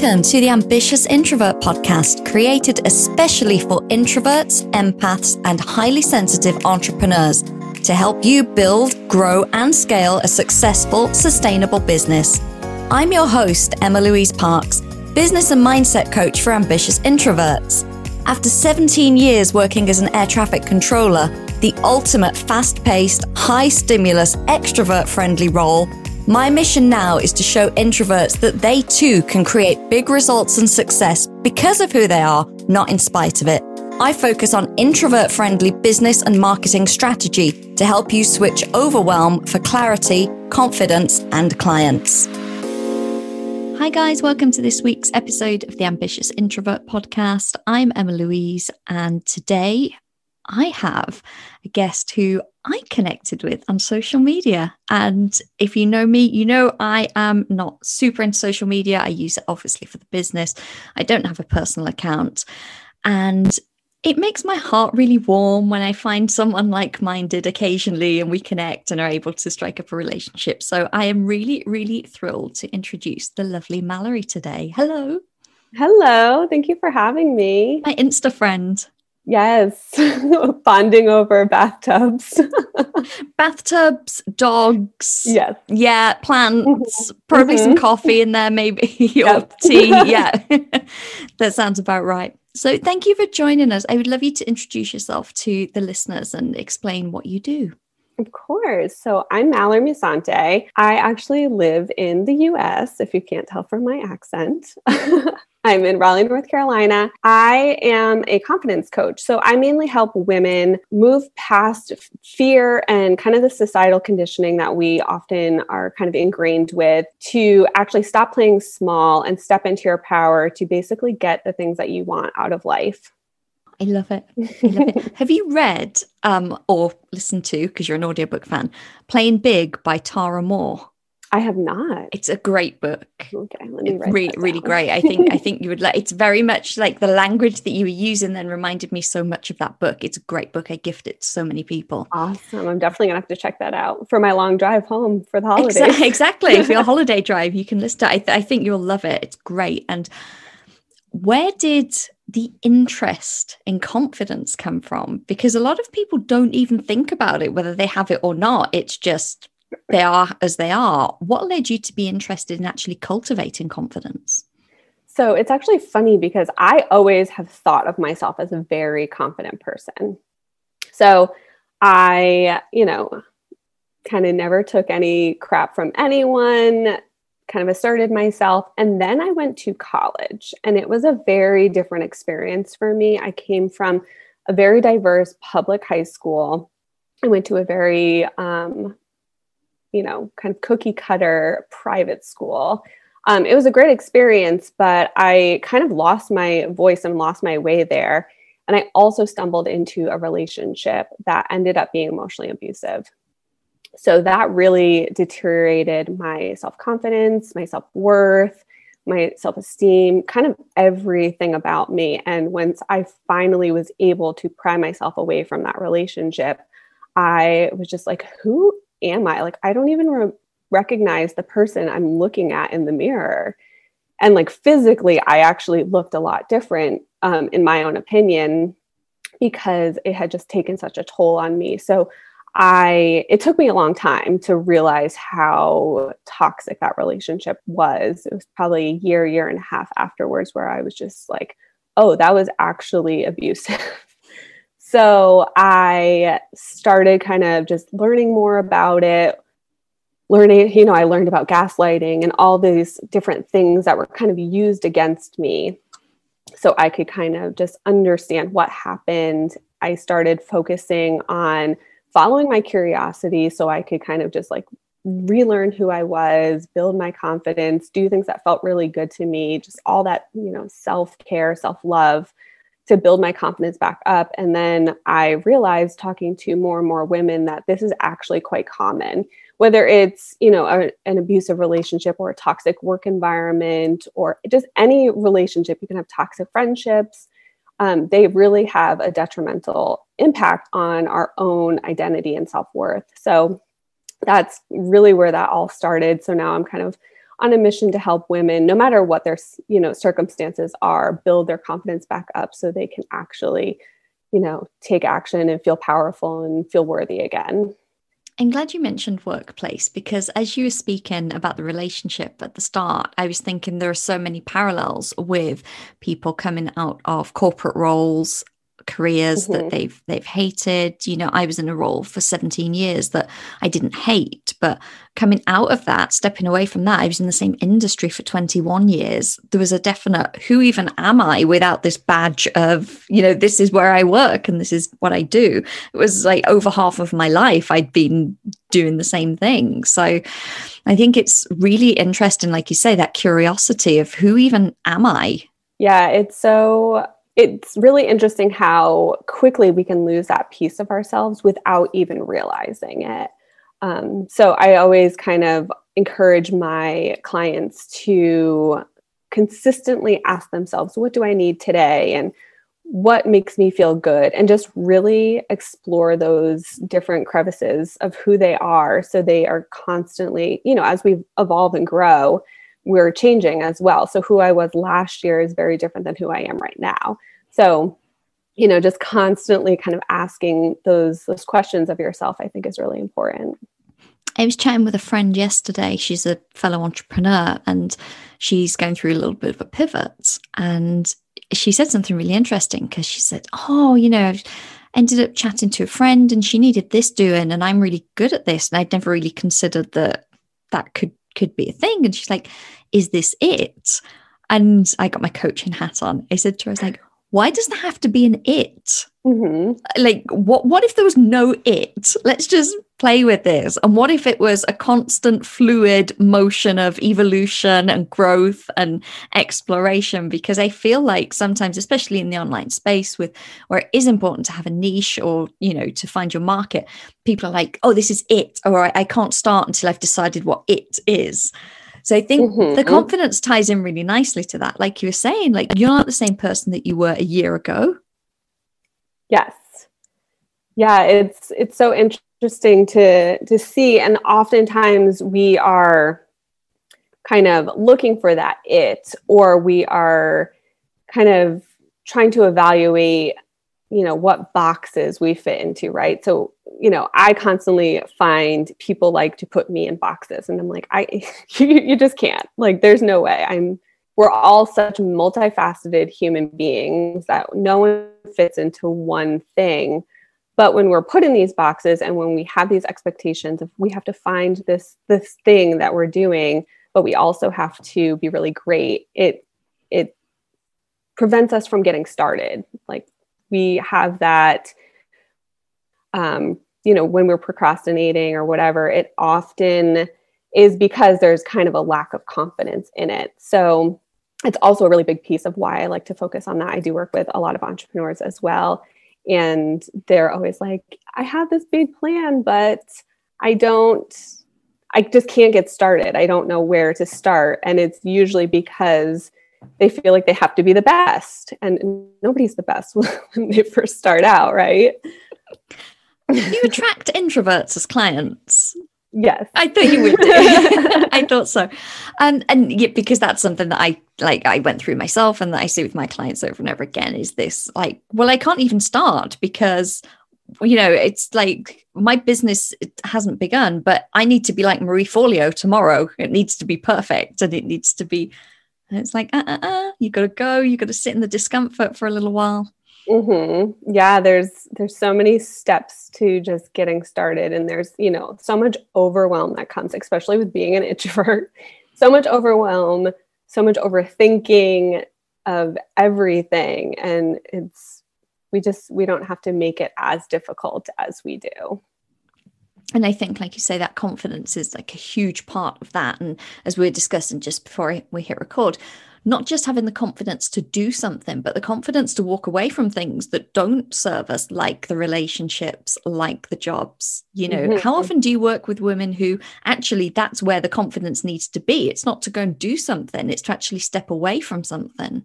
Welcome to the Ambitious Introvert podcast, created especially for introverts, empaths, and highly sensitive entrepreneurs to help you build, grow, and scale a successful, sustainable business. I'm your host, Emma Louise Parkes, business and mindset coach for ambitious introverts. After 17 years working as an air traffic controller, the ultimate fast paced, high stimulus, extrovert friendly role, my mission now is to show introverts that they too can create big results and success because of who they are, not in spite of it. I focus on introvert friendly business and marketing strategy to help you switch overwhelm for clarity, confidence, and clients. Hi, guys. Welcome to this week's episode of the Ambitious Introvert podcast. I'm Emma Louise, and today I have a guest who I connected with on social media. And if you know me, you know I am not super into social media. I use it obviously for the business. I don't have a personal account. And it makes my heart really warm when I find someone like minded occasionally and we connect and are able to strike up a relationship. So I am really, really thrilled to introduce the lovely Mallory today. Hello. Hello. Thank you for having me. My Insta friend. Yes, bonding over bathtubs. bathtubs, dogs. Yes. Yeah, plants, mm-hmm. probably mm-hmm. some coffee in there, maybe, or tea. Yeah, that sounds about right. So, thank you for joining us. I would love you to introduce yourself to the listeners and explain what you do. Of course. So I'm Mallory Musante. I actually live in the US, if you can't tell from my accent. I'm in Raleigh, North Carolina. I am a confidence coach. So I mainly help women move past fear and kind of the societal conditioning that we often are kind of ingrained with to actually stop playing small and step into your power to basically get the things that you want out of life. I love it. I love it. Have you read um, or listened to, because you're an audiobook fan, Playing Big by Tara Mohr? I have not. It's a great book. Okay, let me write really, really great. I think I think you would like. It's very much like the language that you were using. Then reminded me so much of that book. It's a great book. I gift it to so many people. Awesome. I'm definitely gonna have to check that out for my long drive home for the holidays. Exactly. exactly. for your holiday drive, you can list it. I, th- I think you'll love it. It's great. And where did the interest in confidence come from? Because a lot of people don't even think about it, whether they have it or not. It's just they are as they are. What led you to be interested in actually cultivating confidence? So it's actually funny because I always have thought of myself as a very confident person. So I, you know, kind of never took any crap from anyone, kind of asserted myself. And then I went to college, and it was a very different experience for me. I came from a very diverse public high school. I went to a very, um, you know, kind of cookie cutter private school. Um, it was a great experience, but I kind of lost my voice and lost my way there. And I also stumbled into a relationship that ended up being emotionally abusive so that really deteriorated my self confidence, my self worth, my self esteem, kind of everything about me. And once I finally was able to pry myself away from that relationship, I was just like, who am I? Like, I don't even re- recognize the person I'm looking at in the mirror. And like physically, I actually looked a lot different, um, in my own opinion, because it had just taken such a toll on me. So I it took me a long time to realize how toxic that relationship was. It was probably a year, year and a half afterwards where I was just like, oh, that was actually abusive. so I started kind of just learning more about it, learning, you know, I learned about gaslighting and all these different things that were kind of used against me. So I could kind of just understand what happened. I started focusing on following my curiosity so I could kind of just like relearn who I was, build my confidence, do things that felt really good to me, just all that, you know, self-care, self-love to build my confidence back up. And then I realized talking to more and more women that this is actually quite common, whether it's, you know, a, an abusive relationship or a toxic work environment or just any relationship. You can have toxic friendships, um, they really have a detrimental impact on our own identity and self worth. So that's really where that all started. So now I'm kind of on a mission to help women no matter what their you know circumstances are build their confidence back up so they can actually you know take action and feel powerful and feel worthy again. I'm glad you mentioned workplace because as you were speaking about the relationship at the start, I was thinking there are so many parallels with people coming out of corporate roles careers mm-hmm. that they've they've hated. You know i was in a role for 17 years that i didn't hate but coming out of that stepping away from that i was in the same industry for 21 years. There was a definite who even am i without this badge of you know this is where i work and this is what i do? It was like over half of my life i'd been doing the same thing. So i think it's really interesting like you say that curiosity of who even am i? Yeah it's so it's really interesting how quickly we can lose that piece of ourselves without even realizing it. Um, so I always kind of encourage my clients to consistently ask themselves, what do I need today? And what makes me feel good? And just really explore those different crevices of who they are. So they are constantly, you know, as we evolve and grow, we're changing as well. So who I was last year is very different than who I am right now. So, you know, just constantly kind of asking those those questions of yourself, I think is really important. I was chatting with a friend yesterday. She's a fellow entrepreneur and she's going through a little bit of a pivot. And she said something really interesting because she said, Oh, you know, I ended up chatting to a friend and she needed this doing, and I'm really good at this. And I'd never really considered that that could could be a thing. And she's like, Is this it? And I got my coaching hat on. I said to her, I was like, why does there have to be an it? Mm-hmm. Like, what? What if there was no it? Let's just play with this. And what if it was a constant, fluid motion of evolution and growth and exploration? Because I feel like sometimes, especially in the online space, with where it is important to have a niche or you know to find your market, people are like, "Oh, this is it," or "I, I can't start until I've decided what it is." So I think mm-hmm. the confidence ties in really nicely to that. Like you were saying, like you're not the same person that you were a year ago. Yes. Yeah, it's it's so interesting to to see and oftentimes we are kind of looking for that it or we are kind of trying to evaluate you know what boxes we fit into right? So you know i constantly find people like to put me in boxes and i'm like i you, you just can't. Like there's no way. I'm we're all such multifaceted human beings that no one fits into one thing. But when we're put in these boxes and when we have these expectations of we have to find this this thing that we're doing but we also have to be really great it it prevents us from getting started. Like we have that um, you know when we're procrastinating or whatever it often is because there's kind of a lack of confidence in it. So it's also a really big piece of why i like to focus on that. I do work with a lot of entrepreneurs as well and they're always like i have this big plan but i don't i just can't get started. I don't know where to start. And it's usually because they feel like they have to be the best and nobody's the best when they first start out right? You attract introverts as clients yes i thought you would i thought so and and yeah, because that's something that i like i went through myself and that i see with my clients over and over again is this like well i can't even start because you know it's like my business hasn't begun but i need to be like marie forleo tomorrow it needs to be perfect and it needs to be and it's like, uh, uh, uh, you got to go. You got to sit in the discomfort for a little while. Mm-hmm. Yeah, there's there's so many steps to just getting started, and there's you know so much overwhelm that comes, especially with being an introvert. So much overwhelm, so much overthinking of everything, and it's we just we don't have to make it as difficult as we do and I think, like you say, that confidence is like a huge part of that. And as we are discussing just before we hit record, not just having the confidence to do something, but the confidence to walk away from things that don't serve us, like the relationships, like the jobs. You know, mm-hmm. how often do you work with women who actually that's where the confidence needs to be? It's not to go and do something, it's to actually step away from something.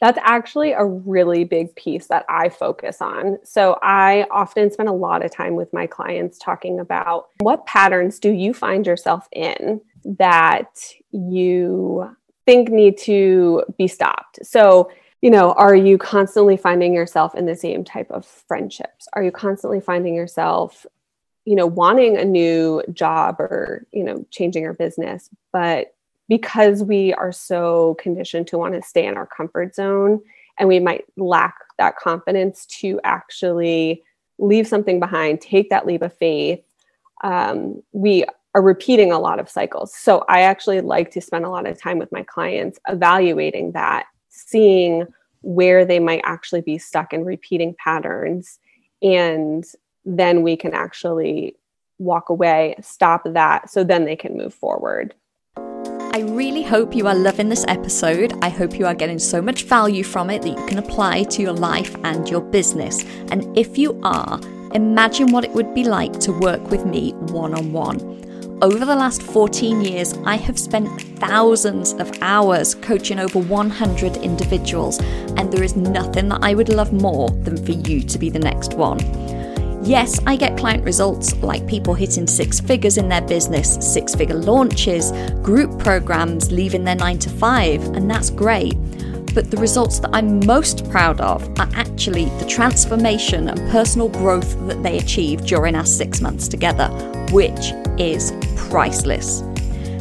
That's actually a really big piece that I focus on. So I often spend a lot of time with my clients talking about what patterns do you find yourself in that you think need to be stopped. So, you know, are you constantly finding yourself in the same type of friendships? Are you constantly finding yourself, you know, wanting a new job or, you know, changing your business, but because we are so conditioned to want to stay in our comfort zone and we might lack that confidence to actually leave something behind, take that leap of faith, um, we are repeating a lot of cycles. So I actually like to spend a lot of time with my clients evaluating that, seeing where they might actually be stuck in repeating patterns. And then we can actually walk away, stop that, so then they can move forward. I really hope you are loving this episode. I hope you are getting so much value from it that you can apply to your life and your business. And if you are, imagine what it would be like to work with me one on one. Over the last 14 years, I have spent thousands of hours coaching over 100 individuals, and there is nothing that I would love more than for you to be the next one. Yes, I get client results like people hitting six figures in their business, six figure launches, group programs, leaving their nine to five, and that's great. But the results that I'm most proud of are actually the transformation and personal growth that they achieve during our six months together, which is priceless.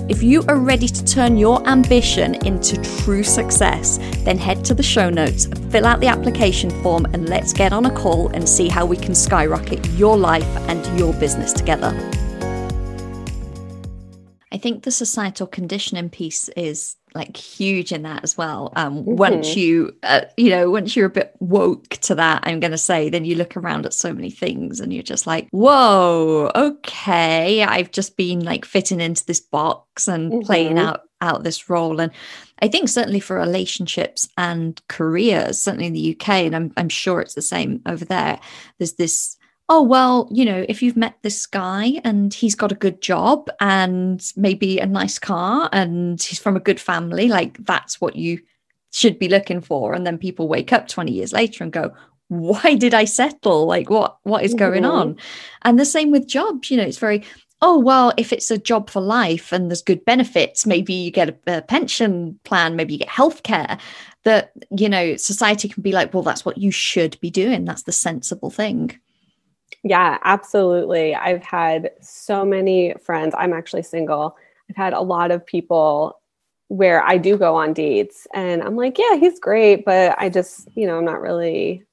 If you are ready to turn your ambition into true success, then head to the show notes, fill out the application form, and let's get on a call and see how we can skyrocket your life and your business together. I think the societal conditioning piece is like huge in that as well. Um, mm-hmm. Once you, uh, you know, once you're a bit woke to that, I'm going to say, then you look around at so many things and you're just like, whoa, okay, I've just been like fitting into this box and mm-hmm. playing out out this role. And I think certainly for relationships and careers, certainly in the UK, and I'm I'm sure it's the same over there. There's this oh, well, you know, if you've met this guy and he's got a good job and maybe a nice car and he's from a good family, like that's what you should be looking for. And then people wake up 20 years later and go, why did I settle? Like what what is going mm-hmm. on? And the same with jobs, you know, it's very oh well if it's a job for life and there's good benefits maybe you get a, a pension plan maybe you get healthcare that you know society can be like well that's what you should be doing that's the sensible thing yeah, absolutely. I've had so many friends. I'm actually single. I've had a lot of people where I do go on dates and I'm like, yeah, he's great, but I just, you know, I'm not really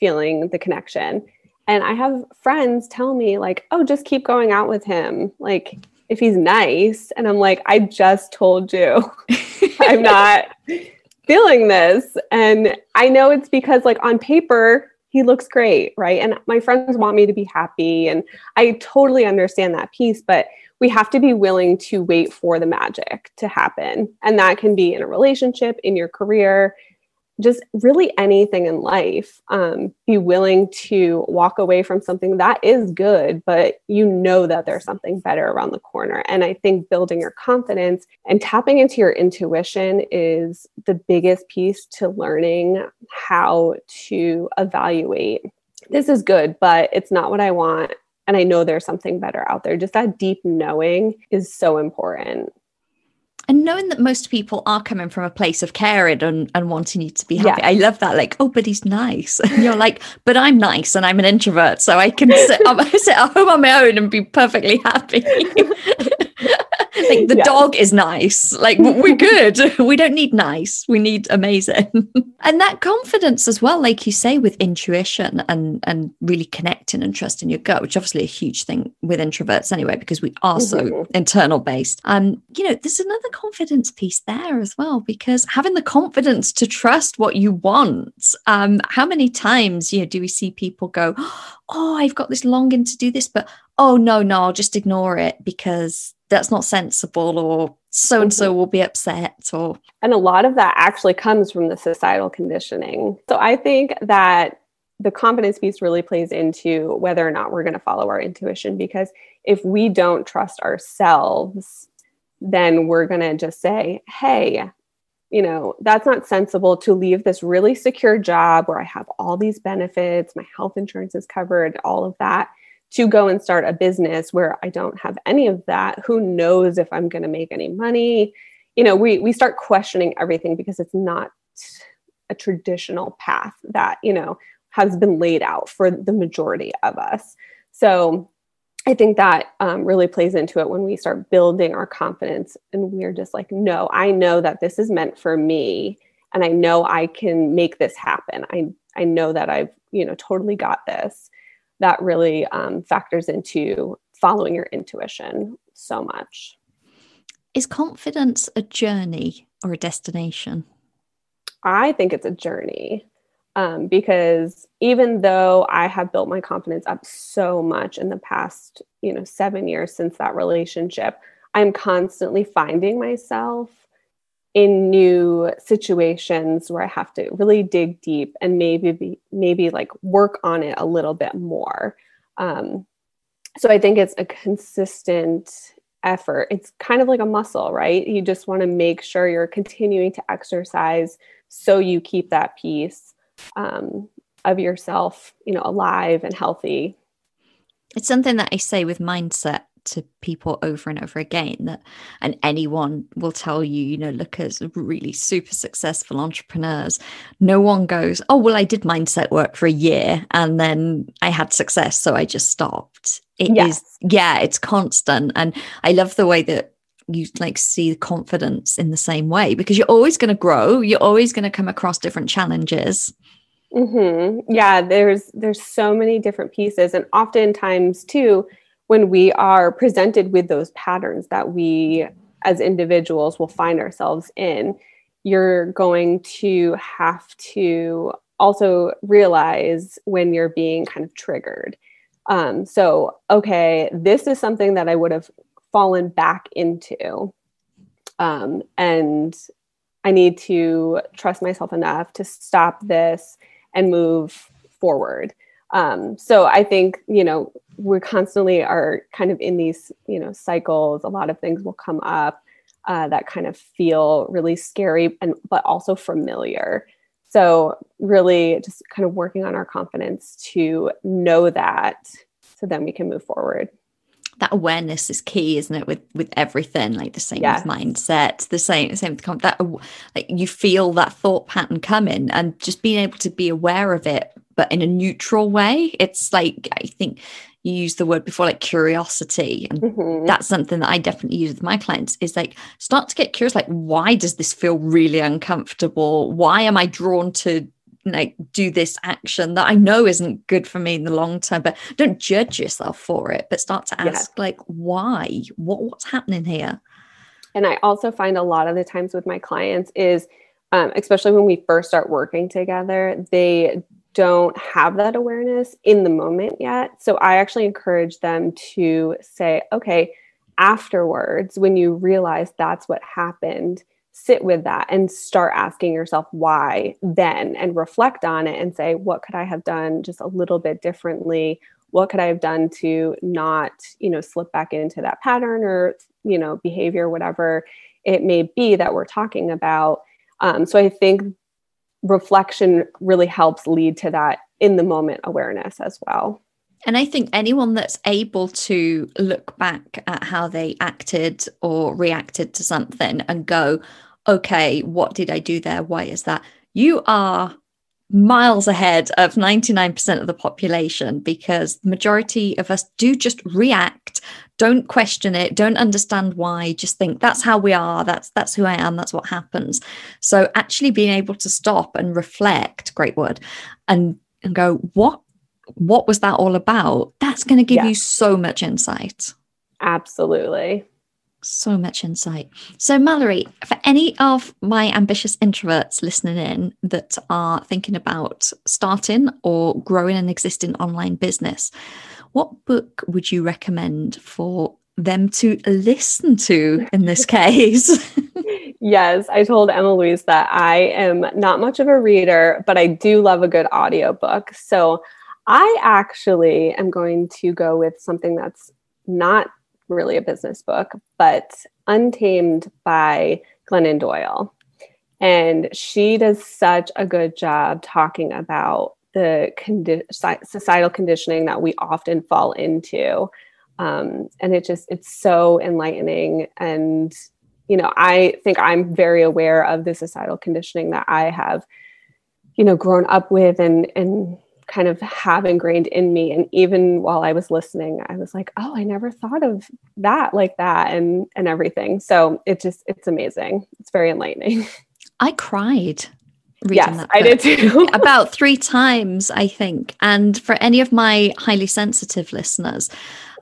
feeling the connection. And I have friends tell me, like, oh, just keep going out with him. Like, if he's nice. And I'm like, I just told you I'm not feeling this. And I know it's because, like, on paper, he looks great, right? And my friends want me to be happy. And I totally understand that piece, but we have to be willing to wait for the magic to happen. And that can be in a relationship, in your career, just really anything in life um, be willing to walk away from something that is good but you know that there's something better around the corner. And i think building your confidence and tapping into your intuition is the biggest piece to learning how to evaluate this is good but it's not what i want and i know there's something better out there. Just that deep knowing is so important and knowing that most people are coming from a place of caring and, and wanting you to be happy. Yeah. I love that. Like, oh, but he's nice. And you're like, but I'm nice and I'm an introvert. So I can sit, sit at home on my own and be perfectly happy. like the yeah. dog is nice. Like we're good. we don't need nice. We need amazing. and that confidence as well, like you say, with intuition and and really connecting and trusting your gut, which obviously a huge thing with introverts anyway, because we are so mm-hmm. internal based. Um, you know, there's another confidence piece there as well, because having the confidence to trust what you want. Um, how many times, you know, do we see people go, Oh, I've got this longing to do this, but oh no, no, I'll just ignore it because that's not sensible or so and so will be upset or and a lot of that actually comes from the societal conditioning. So i think that the confidence piece really plays into whether or not we're going to follow our intuition because if we don't trust ourselves then we're going to just say hey you know that's not sensible to leave this really secure job where i have all these benefits my health insurance is covered all of that to go and start a business where I don't have any of that. Who knows if I'm going to make any money? You know, we we start questioning everything because it's not a traditional path that, you know, has been laid out for the majority of us. So I think that um, really plays into it when we start building our confidence and we're just like, no, I know that this is meant for me and I know I can make this happen. I, I know that I've, you know, totally got this. That really um, factors into following your intuition so much. Is confidence a journey or a destination? I think it's a journey um, because even though I have built my confidence up so much in the past, you know, seven years since that relationship, I'm constantly finding myself in new situations where I have to really dig deep and maybe be, maybe like work on it a little bit more. Um, so I think it's a consistent effort. It's kind of like a muscle, right? You just want to make sure you're continuing to exercise so you keep that piece um, of yourself, you know, alive and healthy. It's something that I say with mindset to people over and over again that and anyone will tell you you know look at really super successful entrepreneurs no one goes oh well i did mindset work for a year and then i had success so i just stopped It yes. is, yeah it's constant and i love the way that you like see confidence in the same way because you're always going to grow you're always going to come across different challenges mm-hmm. yeah there's there's so many different pieces and oftentimes too when we are presented with those patterns that we as individuals will find ourselves in you're going to have to also realize when you're being kind of triggered um, so okay this is something that i would have fallen back into. Um, and I need to trust myself enough to stop this and move forward. Um, so I think, you know, we constantly are kind of in these, you know, cycles. A lot of things will come up uh, that kind of feel really scary and but also familiar. So really just kind of working on our confidence to know that so then we can move forward that awareness is key isn't it with with everything like the same yes. with mindset the same same with that like you feel that thought pattern coming and just being able to be aware of it but in a neutral way it's like i think you used the word before like curiosity and mm-hmm. that's something that i definitely use with my clients is like start to get curious like why does this feel really uncomfortable why am i drawn to like do this action that I know isn't good for me in the long term, but don't judge yourself for it, but start to ask yeah. like why? What what's happening here? And I also find a lot of the times with my clients is um, especially when we first start working together, they don't have that awareness in the moment yet. So I actually encourage them to say, okay, afterwards, when you realize that's what happened, sit with that and start asking yourself why then and reflect on it and say what could i have done just a little bit differently what could i have done to not you know slip back into that pattern or you know behavior whatever it may be that we're talking about um, so i think reflection really helps lead to that in the moment awareness as well and I think anyone that's able to look back at how they acted or reacted to something and go, okay, what did I do there? Why is that? You are miles ahead of 99% of the population because the majority of us do just react don't question it don't understand why just think that's how we are that's that's who i am that's what happens. So actually being able to stop and reflect great word and and go what what was that all about? That's going to give yeah. you so much insight. Absolutely so much insight. So, Mallory, for any of my ambitious introverts listening in that are thinking about starting or growing an existing online business, what book would you recommend for them to listen to in this case? yes, I told Emma Louise that I am not much of a reader, but I do love a good audiobook. So, I actually am going to go with something that's not really a business book, but Untamed by Glennon Doyle. And she does such a good job talking about the condi- societal conditioning that we often fall into um, and it just it's so enlightening and you know i think i'm very aware of the societal conditioning that i have you know grown up with and and kind of have ingrained in me and even while i was listening i was like oh i never thought of that like that and and everything so it just it's amazing it's very enlightening i cried yes, I did too. about three times, I think. And for any of my highly sensitive listeners,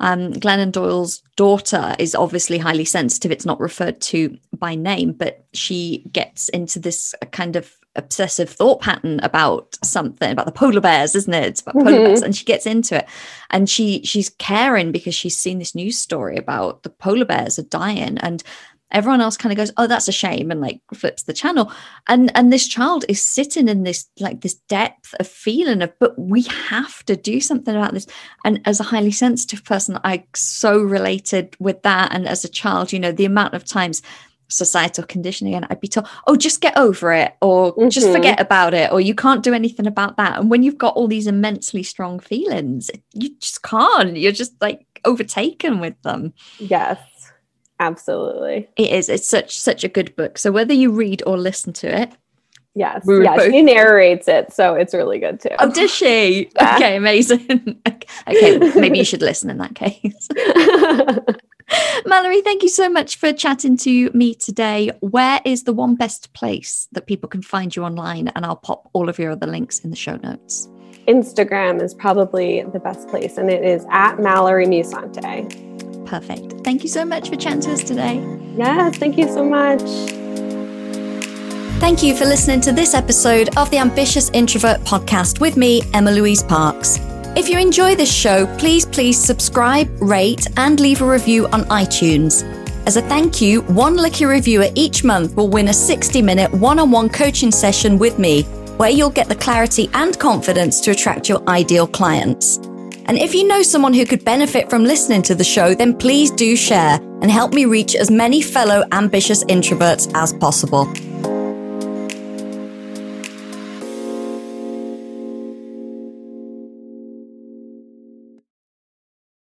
um, Glennon Doyle's daughter is obviously highly sensitive. It's not referred to by name, but she gets into this kind of obsessive thought pattern about something about the polar bears, isn't it? It's about polar mm-hmm. bears, and she gets into it, and she she's caring because she's seen this news story about the polar bears are dying, and everyone else kind of goes oh that's a shame and like flips the channel. And and this child is sitting in this like this depth of feeling of but we have to do something about this. And as a highly sensitive person i so related with that. And as a child you know the amount of times societal conditioning and i'd be told oh just get over it or mm-hmm. just forget about it or you can't do anything about that and when you've got all these immensely strong feelings you just can't you're just like overtaken with them yes Absolutely. It is. It's such such a good book. So whether you read or listen to it. Yes. Yeah, both. she narrates it, so it's really good too. Oh, does she? Yeah. Okay, amazing. okay, maybe you should listen in that case. Mallory, thank you so much for chatting to me today. Where is the one best place that people can find you online? And I'll pop all of your other links in the show notes. Instagram is probably the best place, and it is at Mallory Musante. Perfect. Thank you so much for chatting to us today. Yes, thank you so much. Thank you for listening to this episode of the Ambitious Introvert podcast with me, Emma Louise Parkes. If you enjoy this show, please, please subscribe, rate, and leave a review on iTunes. As a thank you, one lucky reviewer each month will win a 60 minute one on one coaching session with me, where you'll get the clarity and confidence to attract your ideal clients. And if you know someone who could benefit from listening to the show, then please do share and help me reach as many fellow ambitious introverts as possible.